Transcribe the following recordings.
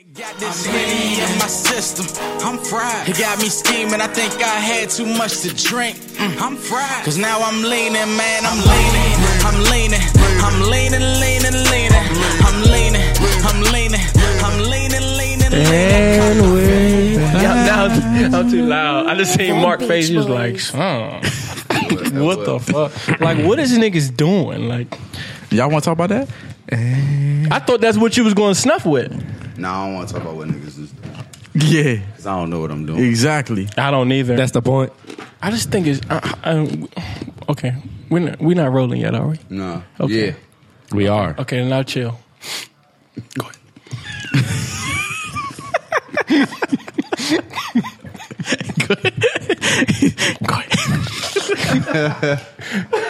Got this Henny in my system. I'm fried. It got me scheming. I think I had too much to drink. Mm, I'm fried. Cause now I'm leaning, man. I'm leaning. I'm leaning. I'm leaning, leaning, leaning. I'm leaning. I'm leaning. I'm leaning, leaning, leaning. And we now, now I'm too loud. I just seen Mark face. He was like, "Son, what the fuck? Like, what is niggas doing? Like, Y'all want to talk about that? I thought that's what you was going to snuff with. Nah, I don't want to talk about what niggas is doing. Yeah, because I don't know what I'm doing. exactly. I don't either. That's the point. I just think it's I, I, okay. We're not, we're not rolling yet, are we? Nah. Okay. Yeah. We are. Okay, now chill. Go ahead. How,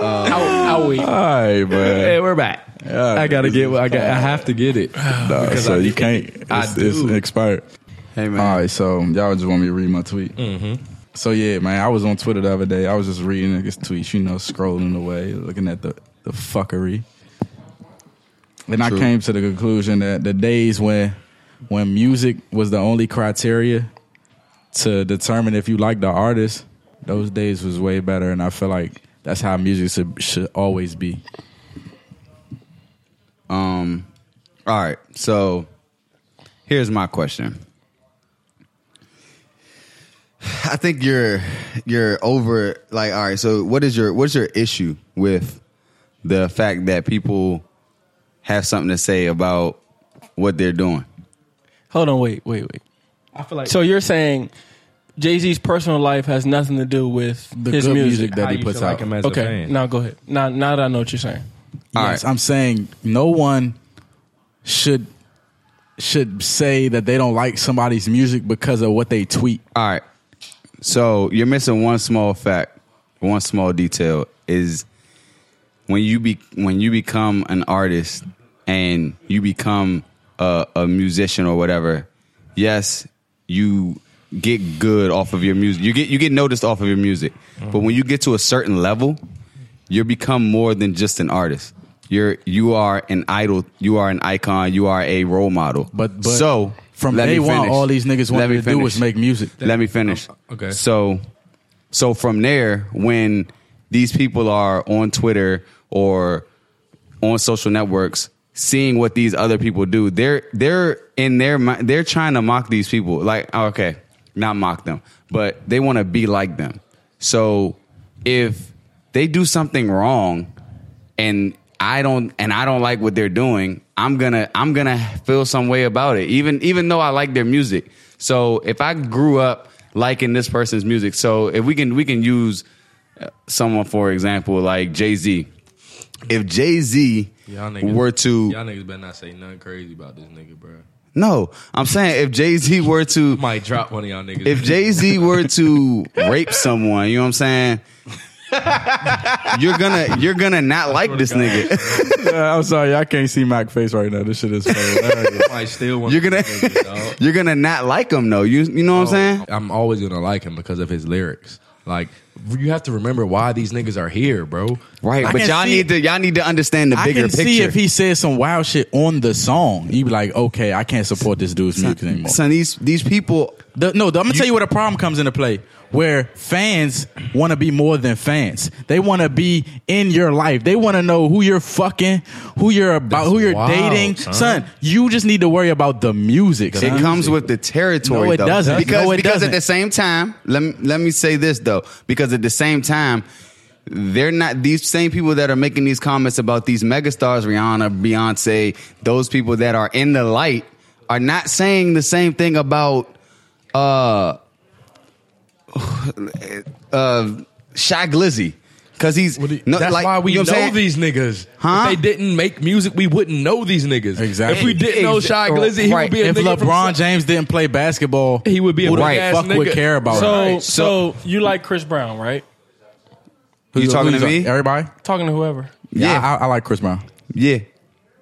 how we? All right, man. Hey, we're back. Yeah, I gotta get. I got. I have to get it. Nah, so I- you can't. It's, I it's do. expired. Hey man. All right, so y'all just want me to read my tweet. Mm-hmm. So yeah, man, I was on Twitter the other day. I was just reading niggas' tweets, you know, scrolling away, looking at the the fuckery. And I came to the conclusion that the days when when music was the only criteria to determine if you like the artist, those days was way better. And I feel like that's how music should, should always be. Um. All right. So here's my question. I think you're you're over like all right. So what is your what's your issue with the fact that people have something to say about what they're doing? Hold on, wait, wait, wait. I feel like So you're saying Jay Z's personal life has nothing to do with The his good music? music that how he you puts feel like out. him as a okay, fan. now go ahead. Now, now that I know what you're saying. All yes, right. I'm saying no one should should say that they don't like somebody's music because of what they tweet. All right. So you're missing one small fact, one small detail is when you be when you become an artist and you become a, a musician or whatever. Yes, you get good off of your music. You get you get noticed off of your music. But when you get to a certain level, you become more than just an artist. You're you are an idol. You are an icon. You are a role model. But, but so from let day one, all these niggas Let wanted me to do finish. was make music. Let me finish. Oh, okay. So, so from there, when these people are on Twitter or on social networks, seeing what these other people do, they're they're in their mi- they're trying to mock these people. Like, okay, not mock them, but they want to be like them. So, if they do something wrong, and I don't and I don't like what they're doing, I'm gonna I'm gonna feel some way about it. Even even though I like their music. So if I grew up liking this person's music, so if we can we can use uh, someone for example like Jay Z. If Jay Z Y'all niggas, were to y'all niggas better not say nothing crazy about this nigga, bro. No, I'm saying if Jay Z were to Might drop one of y'all niggas. if Jay Z were to rape someone, you know what I'm saying? you're gonna you're gonna not like this nigga. Yeah, I'm sorry, I can't see Mac face right now. This shit is hilarious. might steal one. You're gonna these niggas, dog. you're gonna not like him though. You you know what I'm oh, saying? I'm always gonna like him because of his lyrics. Like you have to remember why these niggas are here, bro. Right, I but y'all see- need to y'all need to understand the I bigger can picture. see if he said some wild shit on the song. You'd be like, okay, I can't support this dude's music anymore. Son, these these people The, no, the, I'm gonna tell you where the problem comes into play. Where fans want to be more than fans. They want to be in your life. They want to know who you're fucking, who you're about, That's who you're wild, dating. son. you just need to worry about the music. it comes with the territory. No, it though. doesn't. Because No, it because doesn't. at the same time, let me let me say this though. Because at the same time, they're not these same people that are making these comments about these megastars, Rihanna, Beyonce, those people that are in the light are not saying the same thing about uh uh Shy Glizzy. Cause he's no, That's like, why we you know, know, what these niggas. Huh? If they didn't make music, we wouldn't know these niggas. Exactly. If we didn't know Ex- Shy Glizzy, he right. would be a if nigga from LeBron South- James didn't play basketball, He would be a who right ass fuck would nigga. care about So, it? so so you like Chris Brown, right? You talking to me? Everybody? Talking to whoever. Yeah, Yeah. I, I like Chris Brown. Yeah.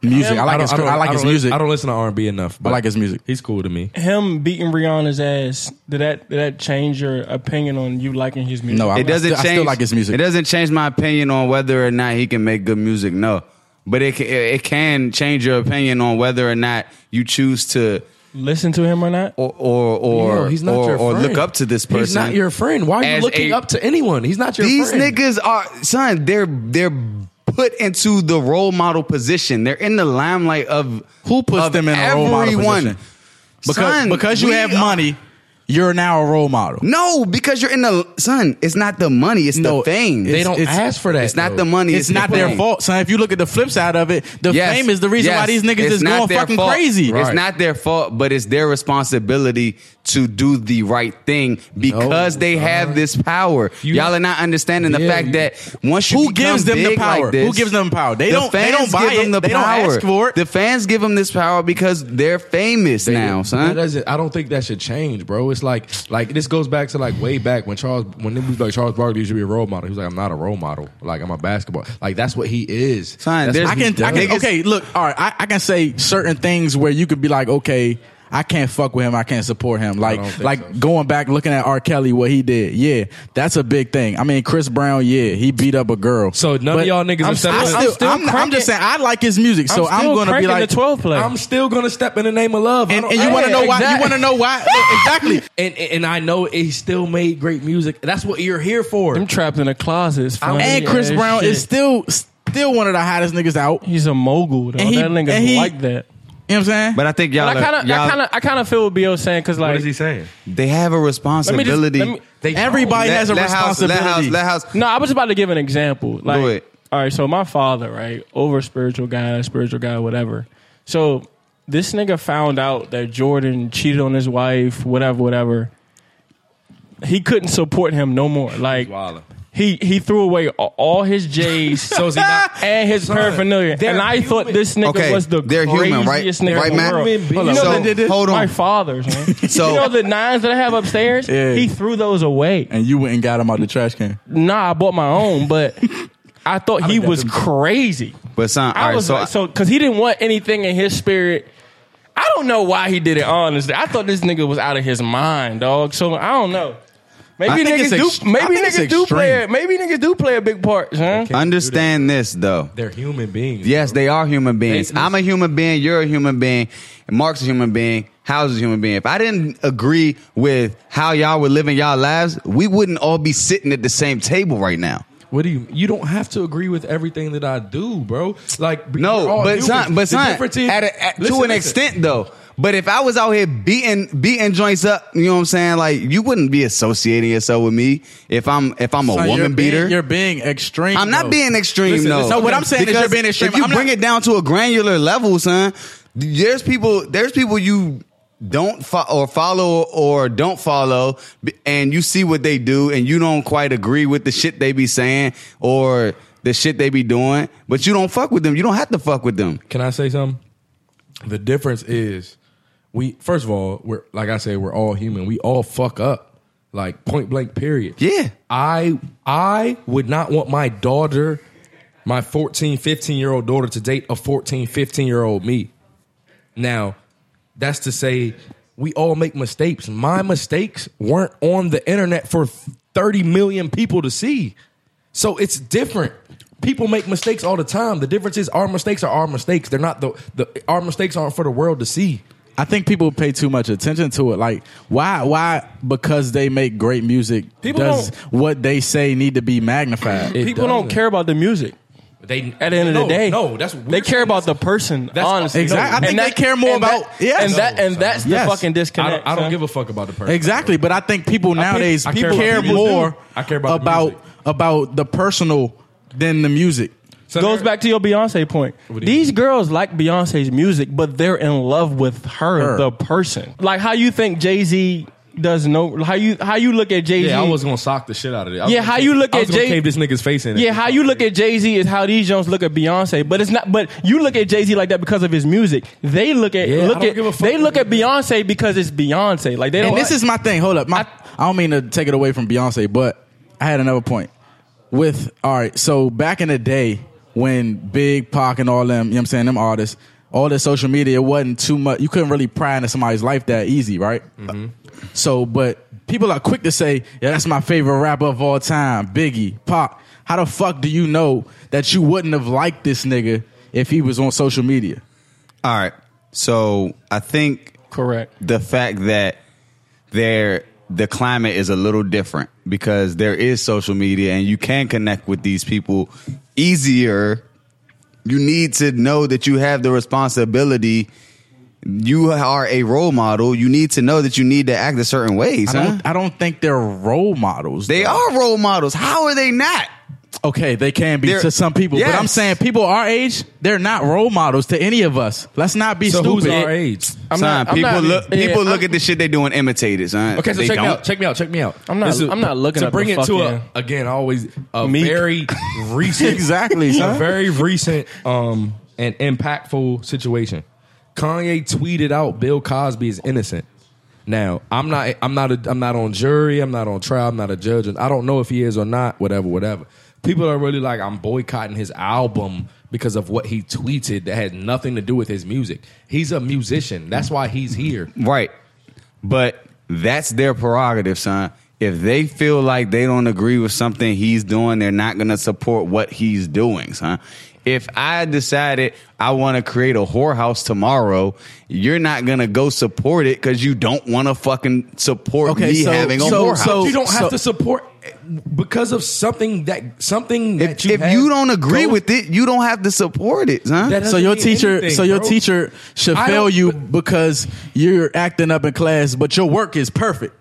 Music. Him? I like I his. I, I, like I his music. Listen, I don't listen to R and B enough. But I like his music. He's cool to me. Him beating Rihanna's ass. Did that did that change your opinion on you liking his music? No, I, it doesn't I still, change. I still like his music. It doesn't change my opinion on whether or not he can make good music. No, but it it can change your opinion on whether or not you choose to Listen to him or not? or or or, Yo, he's not or, your or look up to this person. He's not your friend. Why are you looking a- up to anyone? He's not your friend. These friend. niggas are son. They're they're put into the role model position. They're in the limelight of Who puts of them in a role model position? Because Son, because you have money, you're now a role model. No, because you're in the son. It's not the money. It's No, the fame. They don't it's- ask for that. It's not the money. It's, the not their fault, son. If you look at the flip side of it, the Yes, fame is the reason why these niggas is going fucking fault. crazy. It's not their fault, but it's their responsibility to do the right thing because No, they have this power. You- Y'all are not understanding the Yeah, fact you- that once you Who gives them the power? like this, Who gives them power? They the don't- they don't buy give them it. the They don't ask for it. The fans give them this power because they're famous They- now, That son. I don't think that should change, bro. It's like like this goes back to like way back when Charles when it was like Charles Barkley should be a role model. He was like, I'm not a role model. Like I'm a basketball. Like that's what he is. Son, That's there's- what I can, I can okay, look, all right, I, I can say certain things where you could be like, okay, I can't fuck with him, I can't support him. Like, like so. going back looking at R. Kelly, what he did, yeah, that's a big thing. I mean, Chris Brown, yeah, he beat up a girl. So none of y'all niggas I'm, are I in- still, I'm still I'm, I'm just saying, I like his music, so I'm I'm, gonna be like, the 12 play. I'm still gonna step in the name of love. And, and you want to Yeah, know why? You exactly. want to know why? Exactly. And and I know he still made great music. That's what you're here for. Them trapped in the closets. funny And Chris Brown shit. is still, still one of the hottest niggas out. He's a mogul, though. And he- that nigga he- like that. Know what I'm saying? But I think y'all, But I kind of, y'all I kind of, I kind of feel what Bo saying because like, what is he saying? they have a let me responsibility. just, let me, They Everybody Let- has a let house, let responsibility. house, let house. No, I was about to give an example. Like, Do it. all right, so my father, right, over spiritual guy, spiritual guy, whatever. So this nigga found out that Jordan cheated on his wife, whatever, whatever. He couldn't support him no more. Like wildin'. He he threw away all his J's, So is he not- and his Son, paraphernalia. they're And I thought this nigga Okay, was the they're human, right? craziest nigga Right, in the Matt? world. Human Hold beings. on. So, You know the- hold on. My father's man. So- you know the nines that I have upstairs. Yeah. He threw those away. and you went and got him out the trash can. Nah, I bought my own, but I thought he was crazy. But son, I right, was so, like, so because he didn't want anything in his spirit. I don't know why he did it. Honestly, I thought this nigga was out of his mind, dog. So I don't know. Maybe niggas it's ex- do. Maybe I think it's niggas do play. A, maybe niggas do play a big part, huh? understand this though. They're human beings. Yes, bro. they are human beings. I'm a human being. You're a human being. And Mark's a human being. House is a human being. If I didn't agree with how y'all were living y'all lives, we wouldn't all be sitting at the same table right now. What do you? You don't have to agree with everything that I do, bro. Like No, but son, but son, at a, at, Listen, to an listen. extent though. But if I was out here beating beating joints up, you know what I'm saying? Like you wouldn't be associating yourself with me if I'm if I'm a Son, woman you're being- beater. you're being extreme. I'm not though. being extreme Listen, though. so what I'm saying is you're being extreme. If you I'm bring not- it down to a granular level, son, there's people there's people you don't fo- or follow or don't follow and you see what they do and you don't quite agree with the shit they be saying or the shit they be doing, but you don't fuck with them. You don't have to fuck with them. Can I say something? The difference is we first of all, we're like I say, we're all human. We all fuck up. Like point blank period. Yeah. I I would not want my daughter, my 14, 15 year old daughter to date a 14, 15 year old me. Now, that's to say we all make mistakes. My mistakes weren't on the internet for 30 million people to see. So it's different. People make mistakes all the time. The difference is our mistakes are our mistakes. They're not the, the our mistakes aren't for the world to see. I think people pay too much attention to it. Like, why? Why? Because they make great music. People does what they say need to be magnified? It People don't doesn't. care about the music. They At the end of the day, no, that's they care about the person. That's- honestly, Exactly. I And think they care more and about- that, yes. and that and No, that's the Yes. fucking I disconnect. don't, I don't give a fuck about the person. Exactly, but I think people nowadays I care people about care people more do. I care about the about music. about the personal than the music. So goes back to your Beyonce point. You These mean? girls like Beyonce's music, but they're in love with her, Her. the person. Like how you think Jay Z does no how you how you look at Jay Z. Yeah, I was gonna sock the shit out of it. I Yeah, how cave- you look I at was gonna Jay- cave this nigga's face in. it. Yeah, how you look at Jay Z is how these Jones look at Beyonce, but it's not. But you look at Jay Z like that because of his music. They look at Yeah, look at give a fuck they look at Beyonce because it's Beyonce. Like they don't. And this is my thing. Hold up. My, I, don't mean to take it away from Beyonce, but I had another point. With all right, so back in the day when Big Pac and all them, you know what I'm saying, them artists, all the social media it wasn't too much. You couldn't really pry into somebody's life that easy, right? Mm-hmm. So, but people are quick to say, "Yeah, that's my favorite rapper of all time, Biggie, Pac." How the fuck do you know that you wouldn't have liked this nigga if he was on social media. All right. So I think Correct. the fact that there the climate is a little different because there is social media and you can connect with these people easier. You need to know that you have the responsibility. You are a role model. You need to know that you need to act a certain way. I Son. don't. I don't think they're role models. They though. are role models. How are they not? Okay, they can be They're- to some people, but I'm saying people our age, they're not role models to any of us. Let's not be So stupid. who's our age? I'm son, not- I'm people not- look. yeah, people look I'm- at the shit they do and imitate it. Son. Okay, so They check me don't. out. Check me out. Check me out. I'm not- This I'm not looking to at the bring it to a fucking- again. Always a Meek. very recent, Exactly, a son. very recent um and impactful situation. Kanye tweeted out Bill Cosby is innocent. Now I'm not. I'm not. A, I'm not on jury. I'm not on trial. I'm not a judge, and I don't know if he is or not. Whatever. Whatever. People are really like I'm boycotting his album because of what he tweeted that had nothing to do with his music. He's a musician. That's why he's here. Right. But that's their prerogative, son. If they feel like they don't agree with something he's doing, they're not going to support what he's doing, son. If I decided I want to create a whorehouse tomorrow, you're not going to go support it because you don't want to fucking support Okay, me so- having a so- whorehouse. so- you don't have so- to support because of something that something that if you if have you don't agree goes- with it, you don't have to support it, son. That so your teacher, anything, so your bro. teacher should I fail don't- you because you're acting up in class, but your work is perfect.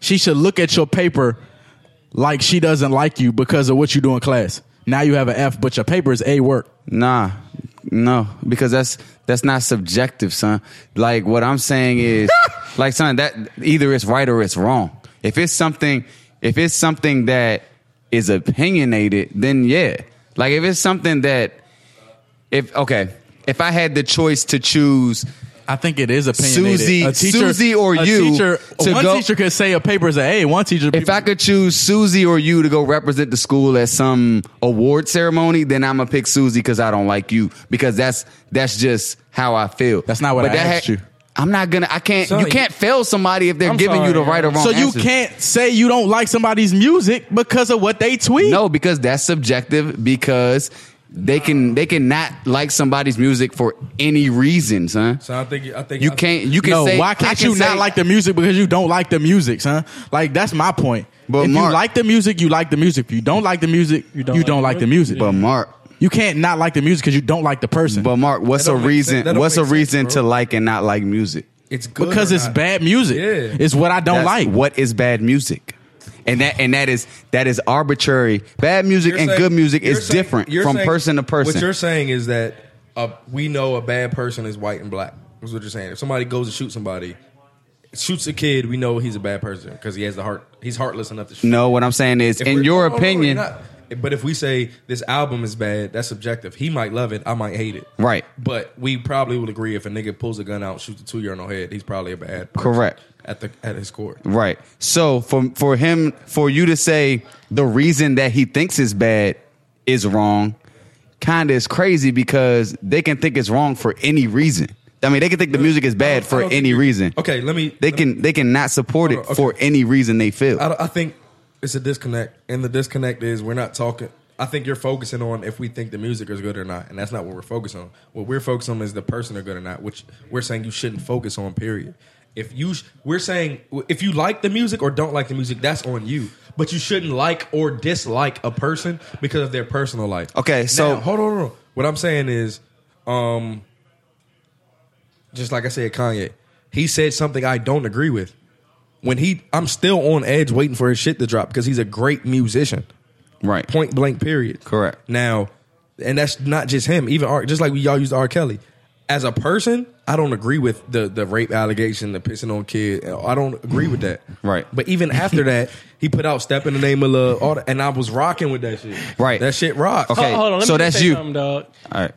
She should look at your paper like she doesn't like you because of what you do in class. Now you have an F, but your paper is A work. Nah, no, because that's that's not subjective, son. Like what I'm saying is, like, son, that either it's right or it's wrong. If it's something, if it's something that is opinionated, then yeah. Like if it's something that, if okay, if I had the choice to choose I think it is opinionated. Susie- a teacher, Susie or a you Teacher, to one go- teacher could say a paper is an A. One teacher, If I could choose Susie or you to go represent the school at some award ceremony, then I'm gonna pick Susie because I don't like you because that's that's just how I feel. That's not what I that asked you. I'm not gonna. I can't. Son, you can't fail somebody if they're I'm giving you the right or wrong. so you answers. can't say you don't like somebody's music because of what they tweet. No, because that's subjective. Because they can they can not like somebody's music for any reason, son. So I think I think You I- can't. You can no, say. why can't can you say- not like the music because you don't like the music, son? Like that's my point. But if Mark- you like the music, you like the music. If you don't like the music, you don't, like, the music. But Mark, you can't not like the music because you don't like the person. but Mark, what's a don't make reason? sense. What's a make sense, reason to like and not like music? it's good because it's not. bad music. Yeah. It's what I don't That's like. What is bad music? And that and that is that is arbitrary. Bad music You're and saying- good music is saying- different from saying- person to person. What you're saying is that uh, we know a bad person is white and black. That's what you're saying. If somebody goes to shoot somebody, shoots a kid, we know he's a bad person because he has the heart. He's heartless enough to shoot. no, what I'm saying is, If in your no, no, no, opinion. But if we say this album is bad, that's subjective. He might love it. I might hate it. Right. But we probably would agree if a nigga pulls a gun out, shoots a two year old in the head, he's probably a bad. Person Correct. At the at his core. right? So for for him, for you to say the reason that he thinks is bad is wrong, kind of is crazy because they can think it's wrong for any reason. I mean, they can think the music is bad for any reason. Okay, let me. They let me- can they can not support it on, for any reason they feel. I, I think it's a disconnect, and the disconnect is we're not talking. I think you're focusing on if we think the music is good or not, and that's not what we're focused on. What we're focused on is the person are good or not, which we're saying you shouldn't focus on. Period. If you, sh- we're saying if you like the music or don't like the music, that's on you. But you shouldn't like or dislike a person because of their personal life. Okay, so- Now, hold on, hold on. What I'm saying is, um, just like I said, Kanye, he said something I don't agree with. When he, I'm still on edge waiting for his shit to drop because he's a great musician. right. Point blank. Period. Correct. Now, and that's not just him. Even R, just like we y'all used R. Kelly. As a person, I don't agree with the the rape allegation, the pissing on kid. I don't agree with that. Right. But even after that, he put out "Step in the Name of Love," all that, and I was rocking with that shit. Right. That shit rocked. Okay. Hold, hold on, let so me that's say you. something, dog. All right.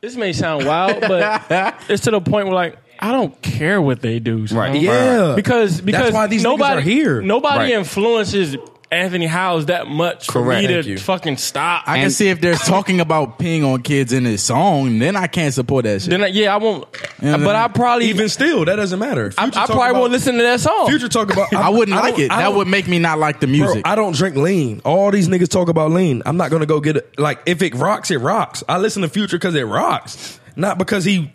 This may sound wild, but it's to the point where like I don't care what they do. son. Right. Yeah. Because because That's why these niggas nobody are here. Nobody Right. influences Anthony Howes that much for Correct. me Thank to you. fucking stop. I can see if they're talking about peeing on kids in his song, then I can't support that shit. then I, yeah, I won't. Yeah, but I probably Even still, that doesn't matter. I, I talk probably about- won't listen to that song. Future talk about. I wouldn't don't- like it. I That don't- would make me not like the Bro, music. I don't drink lean. All these niggas talk about lean. I'm not gonna go get it. Like if it rocks, it rocks. I listen to Future because it rocks, not because he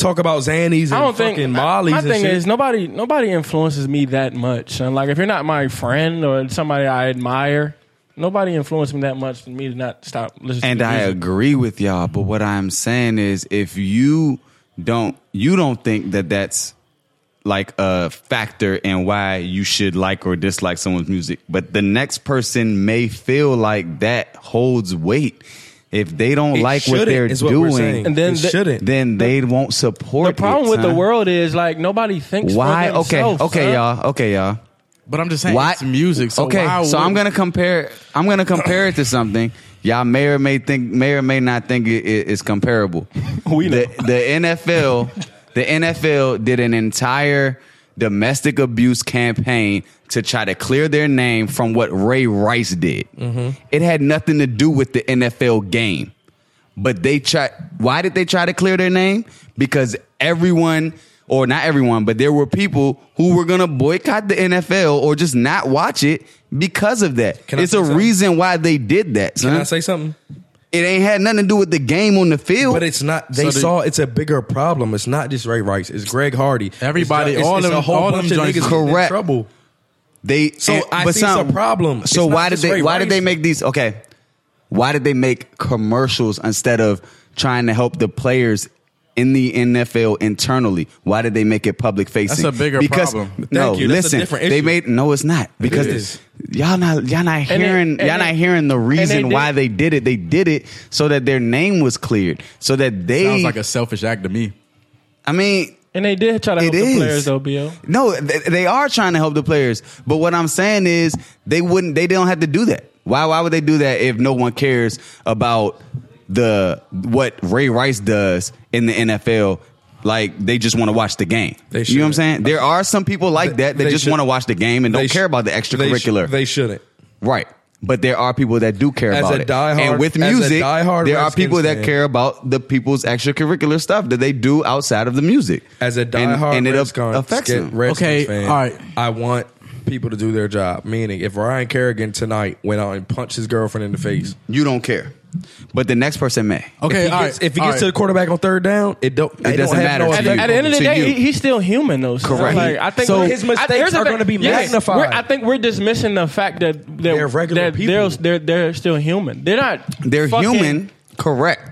talk about Xannies and I don't fucking think Molly's. My and thing shit. is nobody nobody influences me that much. And like if you're not my friend or somebody I admire, nobody influenced me that much for me to not stop listening. And to I agree with y'all, but what I'm saying is, if you don't, you don't think that that's like a factor in why you should like or dislike someone's music, but the next person may feel like that holds weight. If they don't It like what they're is what we're doing. And then it the- shouldn't. then they won't support. The problem it, with the world is like nobody thinks. Why? For Okay, okay, son. y'all. Okay, y'all. but I'm just saying, Why? it's music. So okay, why so would- I'm gonna compare. I'm gonna compare it to something. Y'all may or may think, may or may not think it, it- it's comparable. We know. the, the NFL, the NFL did an entire domestic abuse campaign to try to clear their name from what Ray Rice did. Mm-hmm. It had nothing to do with the NFL game. But they try. Why did they try to clear their name? Because everyone, or not everyone, but there were people who were gonna boycott the NFL or just not watch it because of that. Can it's a something? reason why they did that. Can Son. I say something? it ain't had nothing to do with the game on the field. But it's not. They So the- saw it's a bigger problem. It's not just Ray Rice. It's Greg Hardy. Everybody- It's, all it's, them- a whole all bunch them of joints niggas is getting in trouble. They So and- I but see it's a problem. So why did they why did they make these okay? Why did they make commercials instead of trying to help the players in the NFL internally? Why did they make it public facing? That's a bigger because, problem. No, you. That's a listen, they made no, it's not because y'all not y'all not hearing and y'all they- not hearing the reason did- why they did it. They did it so that their name was cleared, so that they. sounds like a selfish act to me. I mean, And they did try to help It the is. players though, Bill. No, they, they are trying to help the players. But what I'm saying is they wouldn't they don't have to do that. Why why would they do that if no one cares about the what Ray Rice does in the NFL? Like they just want to watch the game. They you know what I'm saying? There are some people like that that They just should- want to watch the game and don't They care about the They, sh- extracurricular. they shouldn't. right. But there are people that do care As about a it. diehard- and with as a music, diehard there are people that fan. care about the people's extracurricular stuff that they do outside of the music. As a And- diehard and, it Redskins, affects them. Redskins Okay, fan, all right. I want people to do their job. Meaning, if Ryan Kerrigan tonight went out and punched his girlfriend in the face, You don't care, but the next person may. Okay, if he all gets, right, if he all gets to right. the quarterback on third down, it don't. It, doesn't don't have matter no to At, you. the- at the end of the day, he, he's still human, though. son. Correct. Like, I think So we're- his mistakes here's the are gonna be Yes, magnified. we're- I think we're dismissing the fact that they're, They're regular that people. They're, they're they're still human. They're not. They're fucking- human, correct,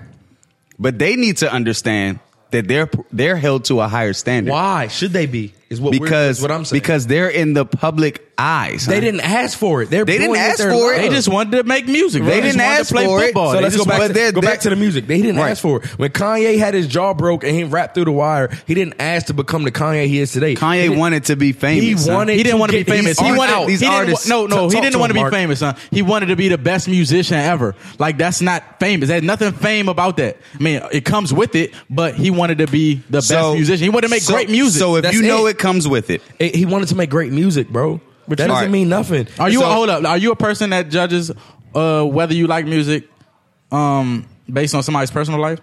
but they need to understand that they're they're held to a higher standard. Why should they be? Is what we're- Because what I'm saying. because they're in the public eyes. they huh? didn't ask for it. They're They didn't ask their for it. They just wanted to make music. They They didn't wanted ask to play for it. football. So They let's go back. To, they're- go they're- back to the music. They didn't Right. ask for it. When Kanye had his jaw broke and he rapped through the wire, he didn't ask to become the Kanye he is today. Kanye wanted to be famous. He son. wanted He didn't want to be famous. He art wanted out. he These didn't, artists- No, no, he didn't want to be famous, son. He wanted to be the best musician ever. Like that's not famous. There's nothing fame about that. I mean, it comes with it, but he wanted to be the best musician. He wanted to make great music. So if you know it. It comes with it, It- He wanted to make great music, bro. But that doesn't right. mean nothing. are you so- hold up? Are you a person that judges uh, whether you like music um, based on somebody's personal life?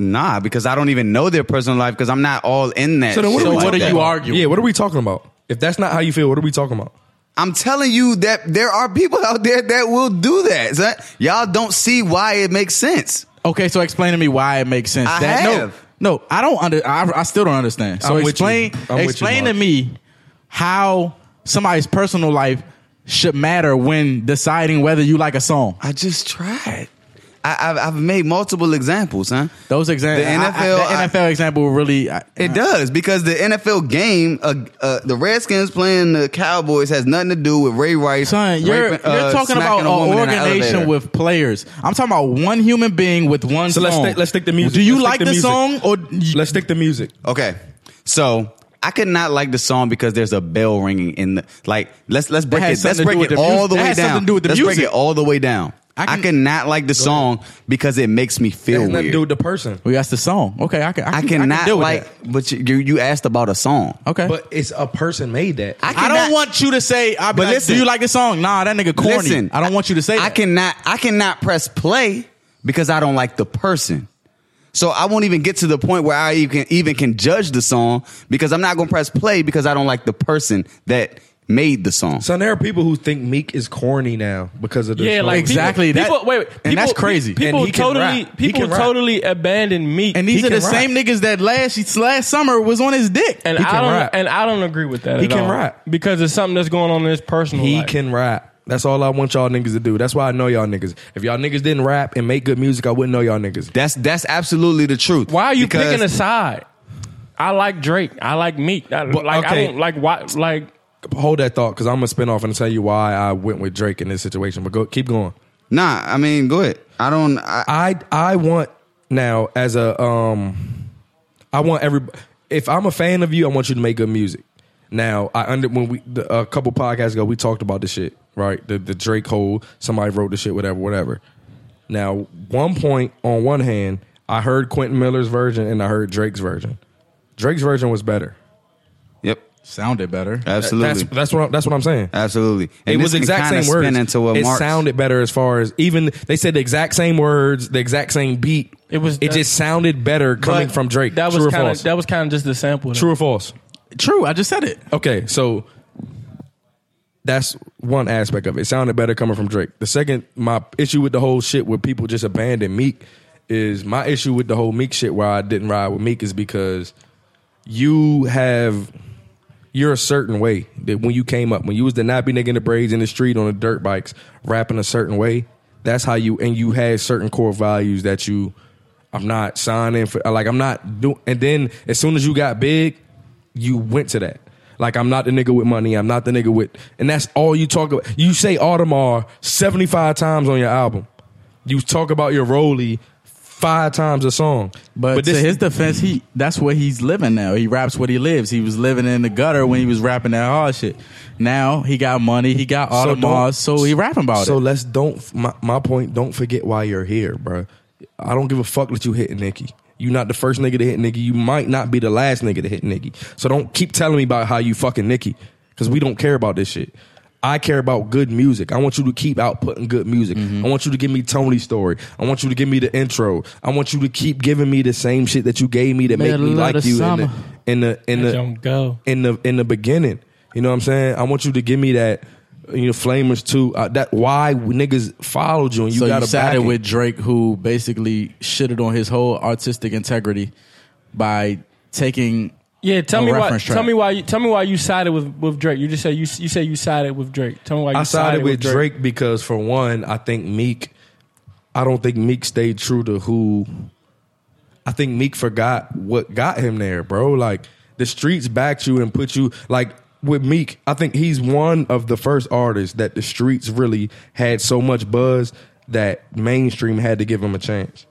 nah, because I don't even know their personal life because I'm not all in that. So then what shit are we So like what are that. you arguing? Yeah, what are we talking about? If that's not how you feel, what are we talking about? I'm telling you that there are people out there that will do that. son. Y'all don't see why it makes sense. Okay, so explain to me why it makes sense. I that, have. No, no, I don't under. I, I still don't understand. So I'm explain, you, explain to me how somebody's personal life should matter when deciding whether you like a song. I just tried. I, I've, I've made multiple examples, huh? Those examples, The NFL, I- the NFL example really. I, It does because the NFL game, uh, uh, the Redskins playing the Cowboys has nothing to do with Ray Rice. Son, you're raping- you're uh, talking about an woman an organization with players. I'm talking about one human being with one So song. let's stick, let's stick the music. Do you Let's like stick the, music. song or Let's stick the music. Okay, so I could not like the song because there's a bell ringing in the like. Let's let's break it. Let's break it all music. the way down. to do with the let's break it all the way down. I, can- cannot like the song because it makes me It feel has nothing weird. do the person. Well, that's the song. Okay, I can. I, I can, cannot deal with like, but you, you you asked about a song. Okay, But it's a person made that. I I cannot- don't want you to say. I But but listen. do you like the song? Nah, that nigga corny. Listen, I don't want you to say. I that. cannot I cannot press play because I don't like the person. So I won't even get to the point where I even even can judge the song because I'm not going to press play because I don't like the person that made the song. So there are people who think Meek is corny now because of the Yeah, song. like Exactly, People, that- people, wait, wait, and people, that's crazy. People And he can totally, rap. He people can rap. totally abandoned Meek, And these He are the can same niggas that last last summer was on his dick. and he I can don't, rap. and I don't agree with that. He at can all. rap. because it's something that's going on in his personal he life. can rap. That's all I want y'all niggas to do. That's why I know y'all niggas. If y'all niggas didn't rap and make good music, I wouldn't know y'all niggas. That's that's absolutely the truth. Why are you Because- picking a side? I like Drake. I like Meek. I, But, like okay. I don't like why like Hold that thought, because I'm gonna spin off and tell you why I went with Drake in this situation. But go, keep going. Nah, I mean, go ahead. I don't. I, I I want now as a um, I want every. If I'm a fan of you, I want you to make good music. Now I under when we the, a couple podcasts ago we talked about this shit right the the Drake whole somebody wrote the shit whatever whatever. Now one point on one hand I heard Quentin Miller's version and I heard Drake's version. Drake's version was better. Yep, Sounded better. absolutely, That's that's what I'm, that's what I'm saying. absolutely. And it was the exact kinda same words. spin Into a it Mark's- sounded better as far as even they said the exact same words, the exact same beat. It was- It just sounded better coming from Drake. That True was or kind false? of that was kind of just the sample. though. True or false? True. I just said it. Okay, so that's one aspect of it. It sounded better coming from Drake. The second, my issue with the whole shit where people just abandon Meek is my issue with the whole Meek shit where I didn't ride with Meek is because you have you're a certain way. That when you came up when you was the nappy nigga in the braids in the street on the dirt bikes rapping a certain way that's how you and you had certain core values that you i'm not signing for like i'm not doing and then as soon as you got big you went to that. Like i'm not the nigga with money. I'm not the nigga with and that's all you talk about. You say audemars 75 times on your album. You talk about your rollie five times a song But, to this- his defense, he that's where he's living now. He raps what he lives. He was living in the gutter when he was rapping that hard shit. Now he got money. He got So don't- Audemars, so, he rapping about so it. So let's don't my, my point. Don't forget why you're here, bro. I don't give a fuck that you hit Nicki. You not the first nigga to hit Nicki. You might not be the last nigga to hit Nicki. So don't keep telling me about how you fucking Nicki because we don't care about this shit. I care about good music. I want you to keep outputting good music. Mm-hmm. I want you to give me Tony Story. I want you to give me the intro. I want you to keep giving me the same shit that you gave me to make me like the you in the in the in the don't go. in the in the beginning. You know what I'm saying? I want you to give me that. You know, Flamers 2. Uh, that why niggas followed you and you so got you to sided it. with Drake, who basically shitted on his whole artistic integrity by taking. Yeah, tell me why. reference Tell me why. You, tell me why you sided with, with Drake. You just said you you say you sided with Drake. Tell me why you I sided with Drake. Drake because for one, I think Meek. I don't think Meek stayed true to who. I think Meek forgot what got him there, bro. Like the streets backed you and put you like with Meek. I think he's one of the first artists that the streets really had so much buzz that mainstream had to give him a chance.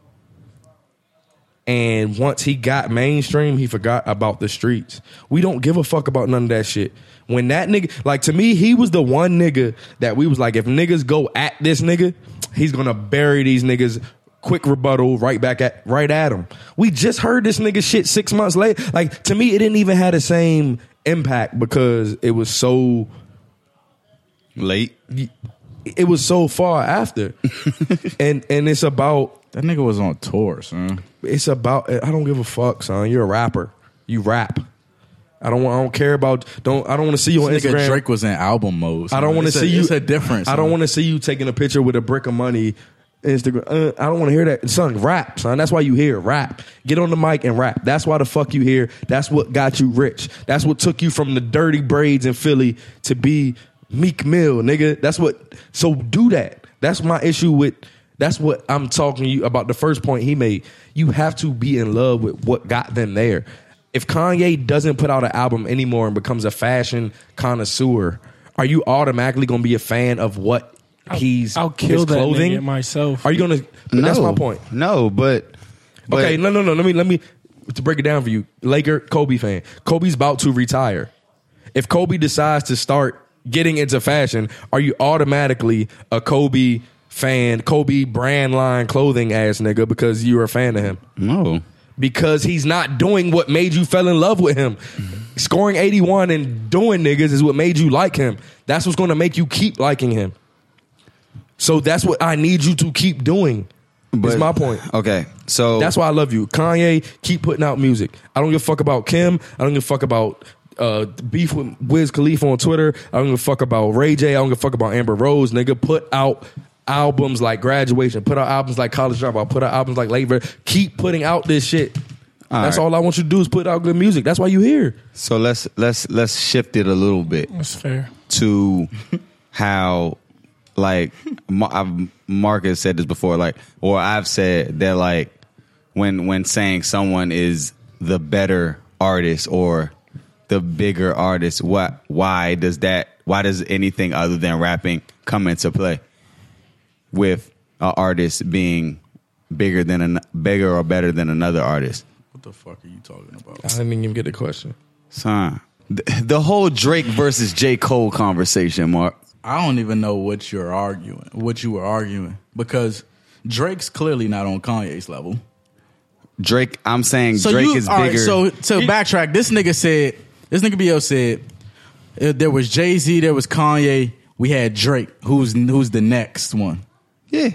And once he got mainstream, he forgot about the streets. We don't give a fuck about none of that shit. When that nigga, like to me, he was the one nigga that we was like, if niggas go at this nigga, he's gonna bury these niggas. Quick rebuttal, right back at right at him. We just heard this nigga shit six months later. Like to me, it didn't even have the same impact because it was so late. it was so far after. and and it's about That nigga was on tour, son. it's about I don't give a fuck, son. You're a rapper. You rap. I don't want I don't care about don't I don't want to see you on This Instagram. Drake was in album mode. I don't want to It's a- see you It's a difference. I don't want to see you taking a picture with a brick of money Instagram. Uh, I don't want to hear that. Son, rap, son. That's why you here. Rap. Get on the mic and rap. That's why the fuck you here. That's what got you rich. That's what took you from the dirty braids in Philly to be Meek Mill, nigga. That's what. So do that. That's my issue with. That's what I'm talking to you about. The first point he made. You have to be in love with what got them there. If Kanye doesn't put out an album anymore and becomes a fashion connoisseur, are you automatically going to be a fan of what he's I'll kill his that clothing nigga myself. Are you gonna? but That's my point. No, but, but okay, no, no, no. Let me let me to break it down for you. Laker, Kobe fan. Kobe's about to retire. If Kobe decides to start getting into fashion, are you automatically a Kobe fan, Kobe brand line clothing ass nigga because you're a fan of him. No. Because he's not doing what made you fell in love with him. Scoring 81 and doing niggas is what made you like him. That's what's going to make you keep liking him. So that's what I need you to keep doing. But- my point. Okay. So That's why I love you. Kanye, keep putting out music. I don't give a fuck about Kim. I don't give a fuck about uh, beef with Wiz Khalifa on Twitter. I don't give a fuck about Ray J. I don't give a fuck about Amber Rose. Nigga, put out albums like Graduation. Put out albums like College Dropout. Put out albums like Labor. Keep putting out this shit. All That's right. all I want you to do is put out good music. That's why you here. so let's let's let's shift it a little bit. That's fair. to how like Ma- I've, Mark has said this before like or I've said that like when when saying someone is the better artist or the bigger artist what why does that why does anything other than rapping come into play with an artist being bigger than an bigger or better than another artist What the fuck are you talking about? I didn't even get the question. son the, the whole Drake versus J Cole conversation Mark I don't even know what you're arguing, what you were arguing, because Drake's clearly not on Kanye's level. Drake I'm saying So Drake you, is all right, bigger so to backtrack, this nigga said, this nigga BL said, uh, there was Jay Z, there was Kanye, we had Drake, who's who's the next one. Yeah,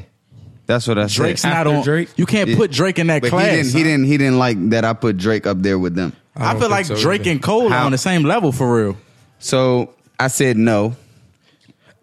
that's what I said. Drake's not After on. Drake? You can't put Drake in that but class. he didn't. He son. didn't. He didn't like that. I put Drake up there with them. I I, don't feel think like so Drake either. and Cole How- are on the same level for real. So I said no.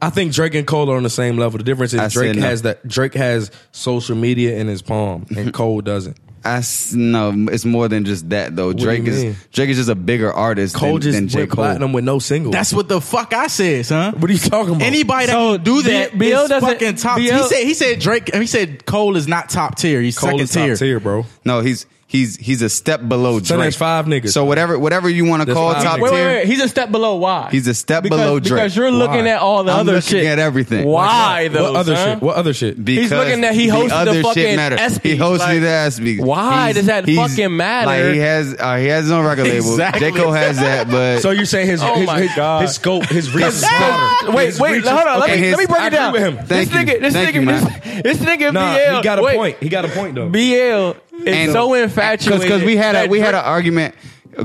I think Drake and Cole are on the same level. The difference is I Drake said no. has that Drake has social media in his palm and Cole doesn't. I s- no. It's more than just that though. do Drake is mean? Drake is just a bigger artist Cole than, just than J went Cole. platinum with no singles. That's what the fuck I said, son. what are you talking about? Anybody that So, can do that B- BL is doesn't- fucking top. BL he said he said Drake. He said Cole is not top tier. He's Cole second is top tier. tier, bro. No, he's he's he's a step below So Drake. there's five niggas. So whatever whatever you want to There's call five top niggas. Wait, tier. wait, wait. He's a step below. Why? He's a step because, below Drake. Because you're looking Why? at all the I'm other looking shit. at everything. Why though? what other son? shit? What other shit? Because looking at- he the hosted the other fucking matter. ESPYs, He hosted like, the ESPYs. why does that he's- fucking matter? Like he has, uh, he has his own record label. Exactly. J Cole has that, but So you're saying his Oh his, my his, God. his scope, his reach is broader. Wait, His wait, reach hold on. Let okay, me let me break I it down. with him. This Thank you. nigga, this Thank nigga, you, this, man. this nigga Nah, BL. he got a wait, point. He got a point though. BL is And- so infatuated because we had a we had an argument.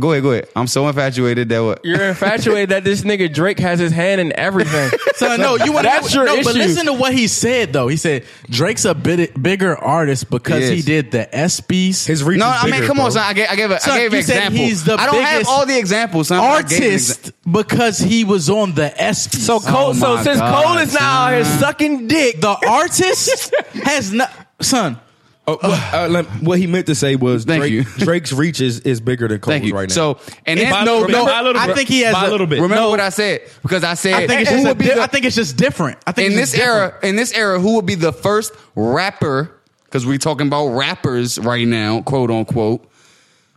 Go ahead, go ahead. I'm so infatuated that what You're infatuated that this nigga Drake has his hand in everything. So no, you want to That's your no, But listen to what he said though. He said Drake's a bit bigger artist because he Yes. did the ESPYS. His reach No, is I mean, bigger, come on, son. I gave, I gave, a, Son, I gave an you said example. he's the I don't have biggest all the examples, son. but I gave an exa- artist because he was on the ESPYS. So Cole, Oh so my since God, Cole is now out here son. sucking dick, the artist has not son. Oh, what, uh, what he meant to say was Thank Drake, you. Drake's reach is, is bigger than Cole's Thank you. right now. So, and then, By- no, no, by a little I think he has by a a- little bit. remember No. what I said because I said I think it's who just would be di- the- I think it's just different. I think in this era. In this era, who would be the first rapper? Because we're talking about rappers right now, quote unquote.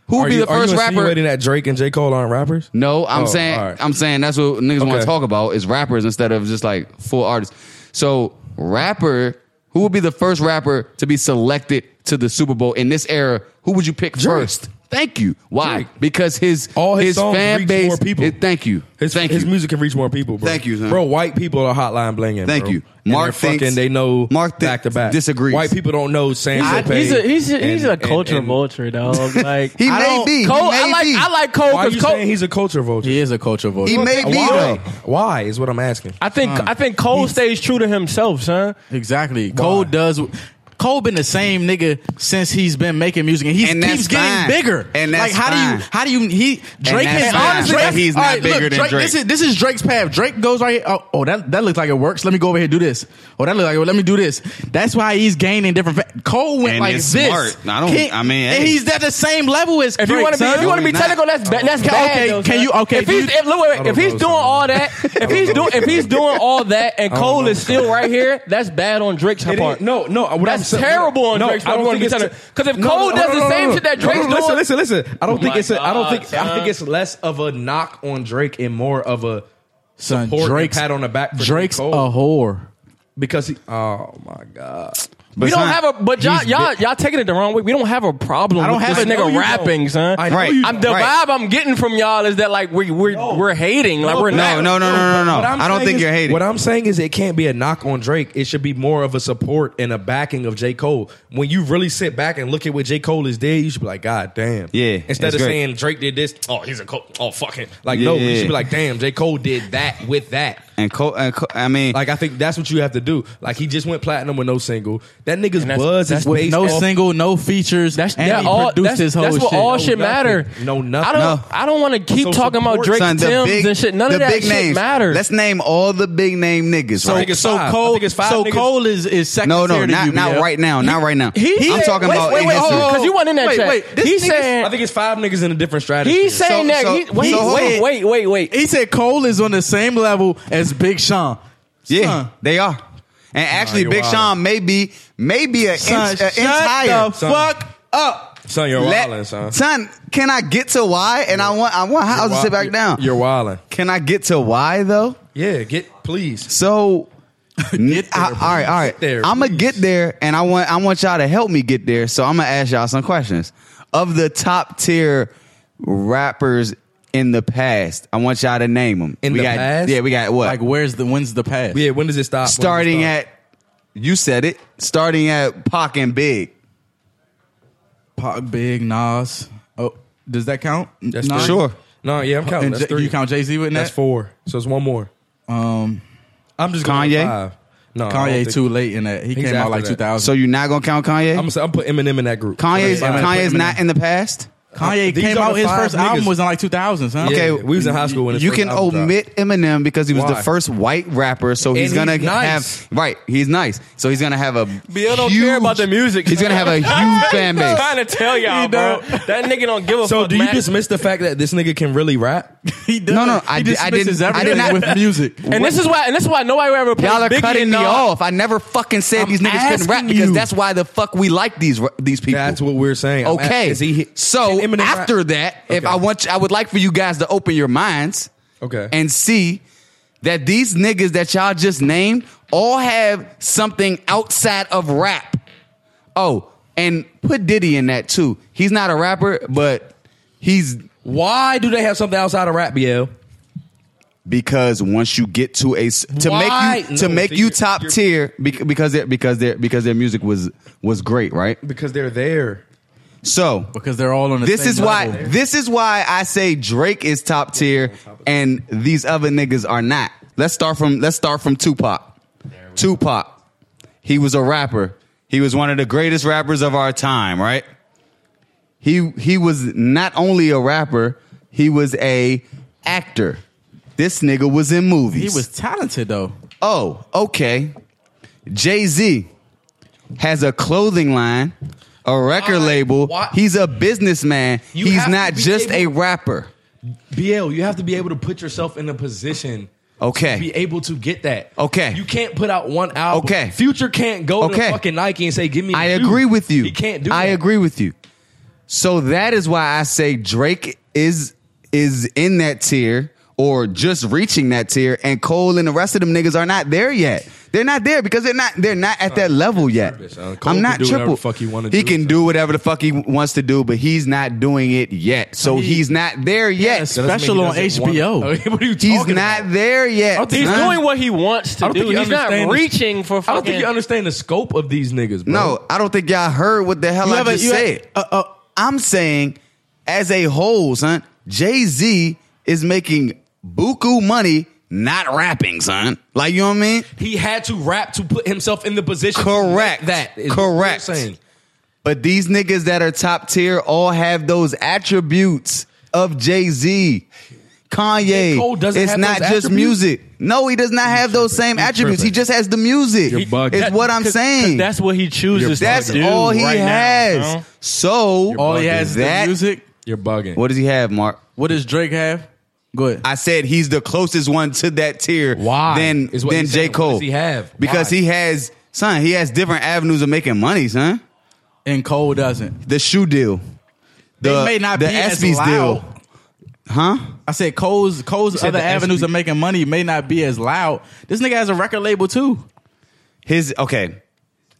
Who would be you, the are first you rapper? that Drake and J. Cole aren't rappers? No, I'm Oh, saying right. I'm saying that's what niggas want to talk about is rappers instead of just like full artists. So rapper, who would be the first rapper to be selected to the Super Bowl in this era? Who would you pick first? Thank you. Why? Drake. Because his All his songs fan reach base. more people. it- thank you. His, thank his you. music can reach more people, bro. Thank you, son. Bro, white people are hotline blinging. Thank bro. you. And Mark they're fucking, they know Mark thi- back to back. disagrees. White people don't know Sam I- he's a he's a, he's a culture vulture, dog. Like He I may don't- be. Cole, he may I like be. I like Cole Why are you because Cole. saying he's a culture vulture? He is a culture vulture. He may be Why? though. Why is what I'm asking. I think I think Cole stays true to himself, son. Exactly. Cole does. Cole been the same nigga since he's been making music, and he And keeps getting fine. bigger. And like, that's how do you? How do you? He Drake that's is honestly But he's not right, bigger look, than Drake, Drake. This is this is Drake's path. Drake goes right here. Oh, oh, that that looks like it works. Let me go over here and do this. Oh, that looks like it. Let me do this. That's why he's gaining different. Fa- Cole went And like it's this. smart. I don't- He- I mean, and he's at the same level as If Drake, you want to be, if you want to be No, technical, that's ba- that's Okay, bad. okay, though, can son. you- okay, If he's if, look, wait, wait, if he's doing all that, if he's doing if he's doing all that, and Cole is still right here, that's bad on Drake's part. no, no. What That's I'm terrible on no, Drake's I don't wanna think be it's technical. 'Cause if no, Cole no, does no, the no, same no, shit that no, Drake's no, doing- Listen, listen, listen. I don't oh think my it's. A, I don't think. God, I think it's less of a knock on Drake and more of a Son, support and Drake's pat on the back. For Drake's J. a Cole whore. because he. Oh my god. We don't son, have a, but y'all, he's y'all, big- y'all taking it the wrong way. We don't have a problem. I don't with have this a- no, nigga you rapping, don't. son. I know Right. you I'm, don't. the Right. vibe I'm getting from y'all is that like we we we're hating, like we're No, not. No, no, no, no, no, What no. I'm I don't saying think is- you're hating. What I'm saying is it can't be a knock on Drake. It should be more of a support and a backing of J. Cole. When you really sit back and look at what J. Cole is did, you should be like, God damn. Yeah, Instead that's of great. saying Drake did this, oh, he's a Cole. Oh, fucking. Like, Yeah, no, yeah, you should be like, damn, J. Cole did that with that. And, Cole, and Cole, I mean, Like I think that's what you have to do. Like he just went platinum with no single. That nigga's that's- buzz that's is With based no off- single, no features. That's and that he all. produced That's, his whole that's what shit. all No shit nothing. matter. No nothing. I don't. No. I don't want to keep So talking about Drake son, Tim's big, and shit. None of that big shit names. matters. Let's name all the big name niggas. So, right? so five. Cole, think five so niggas. Cole is is second No, no, tier not you, not right now. Not right now. He I'm said- talking wait, about wait, wait, history. hold on, 'cause you weren't in that Wait, chat. wait, He's saying I think it's five niggas in a different strategy. he's saying that. he, wait, so wait, wait, wait, wait. He said Cole is on the same level as Big Sean. Yeah, Son, they are. And actually, you're Big wildin'. Sean may be maybe an son, inch, an shut inch higher. the fuck up. son, you're Let- wilding, son. son, can I get to why? And I want I want House to sit back down. You're wilding. Can I get to why though? Yeah, get please. So, Get I- all right, all right. Get there, I'm gonna please. get there, and I want I want y'all to help me get there. So I'm gonna ask y'all some questions of the top tier rappers in the past. I want y'all to name them. In we the got, past? Yeah, we got what? Like, where's the when's the past? Yeah, when does it stop? When does it starting stop? at you said it. Starting at Pac and Big. Pac, Big Nas. Oh, does that count? That's Nas? Sure. No, yeah, I'm counting. And That's three. you count Jay Z with that? That's four. So it's one more. Um, I'm just going Kanye? with five. No, Kanye too late in that. He came out like that. 2000. So you're not gonna count Kanye? I'm gonna say I'm put Eminem in that group. Kanye. So. Kanye's not in the past. Kanye These came are out. the His five first album niggas. was in like 2000. Huh? Yeah, Okay, we was in high school when his you first can album dropped. omit Eminem because he was the first white rapper, so he's And gonna nice. have right. He's nice, so he's gonna have a. BL don't huge, care about the music. He's gonna have a huge fan base. trying to tell y'all, bro. That nigga don't give a So fuck. do you man. dismiss the fact that this nigga can really rap? He does. No, no, I he did- I dismisses didn't- I did everything not- with music. And this is why, and this is why nobody ever play Y'all are Biggie cutting and me Nas. off. I never fucking said I'm these niggas couldn't rap asking because you. that's why the fuck we like these these people. That's what we're saying. I'm Okay, is he so can Eminem rap? after that, if Okay. I want, you- I would like for you guys to open your minds, Okay. and see that these niggas that y'all just named all have something outside of rap. Oh, and put Diddy in that too. He's not a rapper, but he's Why do they have something outside of rap, BL? because once you get to a to Why? make you to No, make you top tier because their because their because their music was was great, right? Because they're there. So because they're all on the this is why level. this is why I say Drake is top tier and these other niggas are not. Let's start from let's start from Tupac. Tupac. He was a rapper. He was one of the greatest rappers of our time, right? He he was not only a rapper, he was a actor. This nigga was in movies. He was talented though. Oh, okay. Jay Z has a clothing line, a record Why? label. Why? He's a businessman. You He's not just a able- rapper. BL, you have to be able to put yourself in a position Okay. to be able to get that. Okay. You can't put out one album. Okay. Future can't go Okay. to fucking Nike and say, give me I agree with you. He can't do I that. agree with you. So that is why I say Drake is is in that tier or just reaching that tier, and Cole and the rest of them niggas are not there yet. They're not there because they're not they're not at that level yet. I'm not triple. the fuck he wanna he do, can son. do whatever the fuck he wants to do, but he's not doing it yet. So He- he's not there yet. Yes. That doesn't Special on HBO. what are you talking He's not about? there yet. He's son. doing what he wants to don't do. think you He's not understand the- reaching for I fucking. don't think you understand the scope of these niggas, bro. No, I don't think y'all heard what the hell I just said. uh, uh, I'm saying, as a whole, son, Jay Z is making buku money not rapping, son. Like you know what I mean? He had to rap to put himself in the position. Correct. To make that is what Correct. saying. But these niggas that are top tier all have those attributes of Jay Z. Kanye, Cole doesn't it's have not those just attributes? music. No, he does not have those same He's attributes. He tripping. just has the music. You're bugging. Is That- what I'm 'cause- 'cause saying. That's what he chooses That's to do. all he right now, has. you know? So all he has is the that music. You're bugging. what does he have, Marc? What does Drake have? Go ahead. I said he's the closest one to that tier Why? than, Is what than J. saying. What Cole. does he have? Because Why? he has, son, he has different avenues of making money, son. and Cole doesn't. The shoe deal. They may not the be as ESPYs loud. deal. Huh? I said Cole's Cole's said other avenues SB. of making money may not be as loud. This nigga has a record label too. His, okay.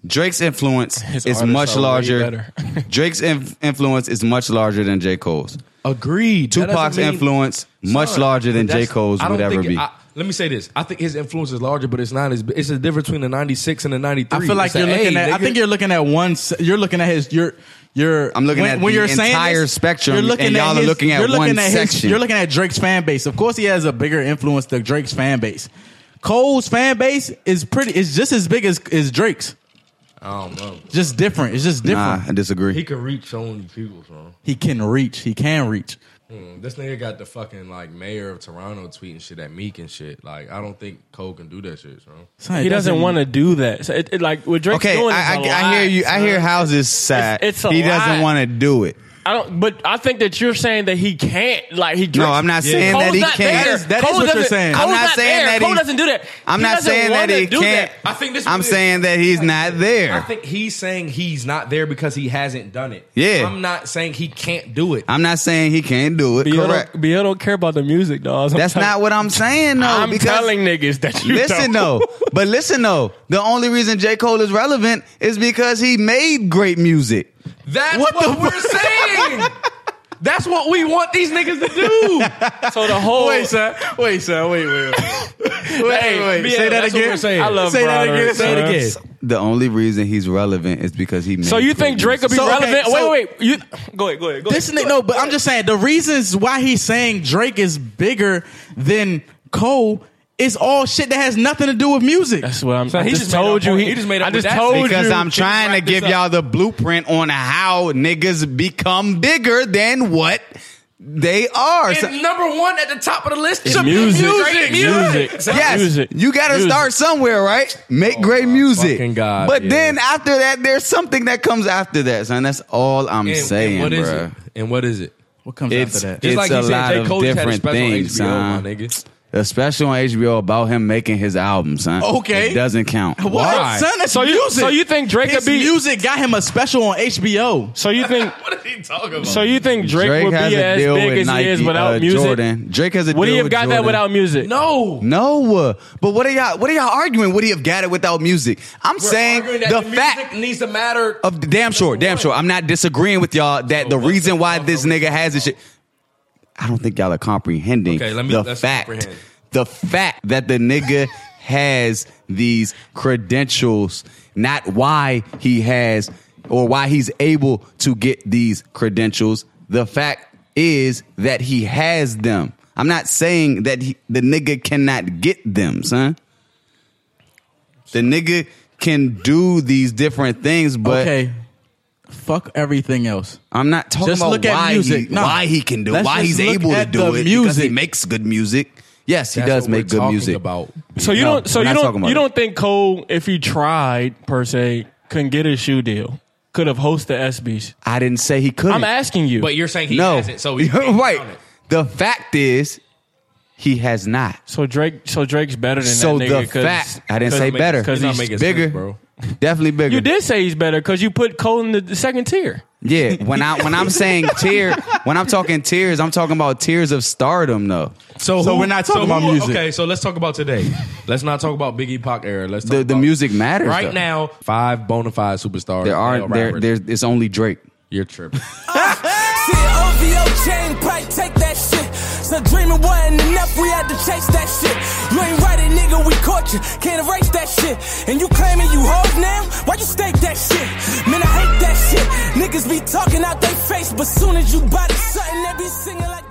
Drake's influence His is much larger. Drake's inf- influence is much larger than J. Cole's. Agreed. That Tupac's doesn't mean- influence much Son, larger than J. that's- Cole's I don't would ever think- be. I- let me say this. I think his influence is larger, but it's not as. It's the difference between the '96 and the '93. I feel like It's you're looking A, at. I think you're looking at one. se- You're looking at his. You're. You're. I'm looking when, at when the you're saying entire this, spectrum, You're looking and at y'all are looking at you're looking one at his- section. You're looking at Drake's fan base. Of course, he has a bigger influence than Drake's fan base. Cole's fan base is pretty. It's just as big as as Drake's. I don't know. Just different. It's just different. nah, different. I disagree. He can reach so many people, bro. He can reach. He can reach. Mm, This nigga got the fucking like mayor of Toronto tweeting shit at Meek and shit. Like I don't think Cole can do that shit, bro. Son, He it doesn't want to do that. So it, it, like what Drake's okay, doing. I, I, is a I hear lot, you. I son. hear houses sad. It's- it's a he doesn't lot. want to do it. I don't, but I think that you're saying that he can't. Like he. No, I'm not saying Cole's that he can't. That is- that is what you're saying. Cole's I'm not saying there. that Cole he- doesn't do that. I'm He not saying that he can't. that. I think this I'm is- saying that he's not there. I think he's saying he's not there because he hasn't done it. Yeah. I'm not saying he can't do it. I'm not saying he can't do it. BL Correct. don't, BL don't care about the music, dog. That's not what I'm saying, though. I'm because telling niggas that you listen don't. though, but listen though. The only reason J Cole is relevant is because he made great music. That's What what, we're saying. That's what we want these niggas to do. So the whole Wait, son. Wait, son. Wait, wait. Wait, wait. Hey, wait. BL, Say that again. I love Say that again. Say it son. again. The only reason he's relevant is because he made. So you think Drake will be So, okay, relevant? so- wait, wait, You go ahead, go ahead, go This ahead. nigga, no, but I'm just saying the reasons why he's saying Drake is bigger than Cole is all shit that has nothing to do with music. That's what I'm. So I he just just told you. He, he just made up I just that told statement. Because you. I'm trying to give y'all the blueprint on how niggas become bigger than what they are. So- And number one at the top of the list is music, Great music, So- yes, music. you got to start somewhere, right? Make oh great music. God, but yeah. then after that, there's something that comes after that, son. That's all I'm And, saying, and what is bruh. it? And what is it? What comes It's after that? it's like a he said, lot J. of Cole had a different special things, HBO, son. my nigga. A special on HBO about him making his album, son. Okay. it doesn't count. What? Why? Son, that's So you- music. so you think Drake His could be- music got him a special on HBO? So you think? What What is he talking about? So you think Drake, Drake would be as big as Nike, he is without uh, music? Jordan. Drake has a Would deal he have with got that without music? no. No, but what are y'all? What are y'all arguing? Would he have got it without music? I'm We're saying that the, the fact needs to matter. of damn sure, damn sure. I'm not disagreeing with y'all that the reason why this nigga has this shit. I don't think y'all are comprehending Okay, let me- the fact. comprehend. The fact that the nigga has these credentials, not why he has or why he's able to get these credentials. The fact is that he has them. I'm not saying that he, the nigga cannot get them, son. The nigga can do these different things, but okay. Fuck everything else. I'm not talking Just about look at why music. he No. why he can do it, Let's why just he's look able to at do the it because he music. makes good music. Yes, he That's does what make we're good talking music. About. So you No, don't. So we're you not talking don't. about You it. don't think Cole, if he tried per se, couldn't get a shoe deal, could have hosted ESPYS? I didn't say he couldn't. I'm asking you. But you're saying he no, hasn't, so he You're can't right. count it. The fact is, he has not. so Drake. So Drake's better than So that the nigga. 'cause- fact, I didn't 'cause- say better. because he's making bigger, sense, bro. Definitely bigger. You did say he's better because you put Cole in the, the second tier. Yeah, when I when I'm saying tier, when I'm talking tiers, I'm talking about tiers of stardom, though. So, So who- we're not talking so about who- music. Okay, so let's talk about today. let's not talk about Biggie Pac era. Let's talk The the music matters right though. now. Five bona fide superstars. There are male there there's it's only Drake. You're tripping. That. So dreaming wasn't enough, we had to chase that shit. You ain't right it, nigga, we caught you. Can't erase that shit. And you claiming you hoes now? Why you stake that shit? Man, I hate that shit. Niggas be talking out their face, but soon as you body something, they be singing like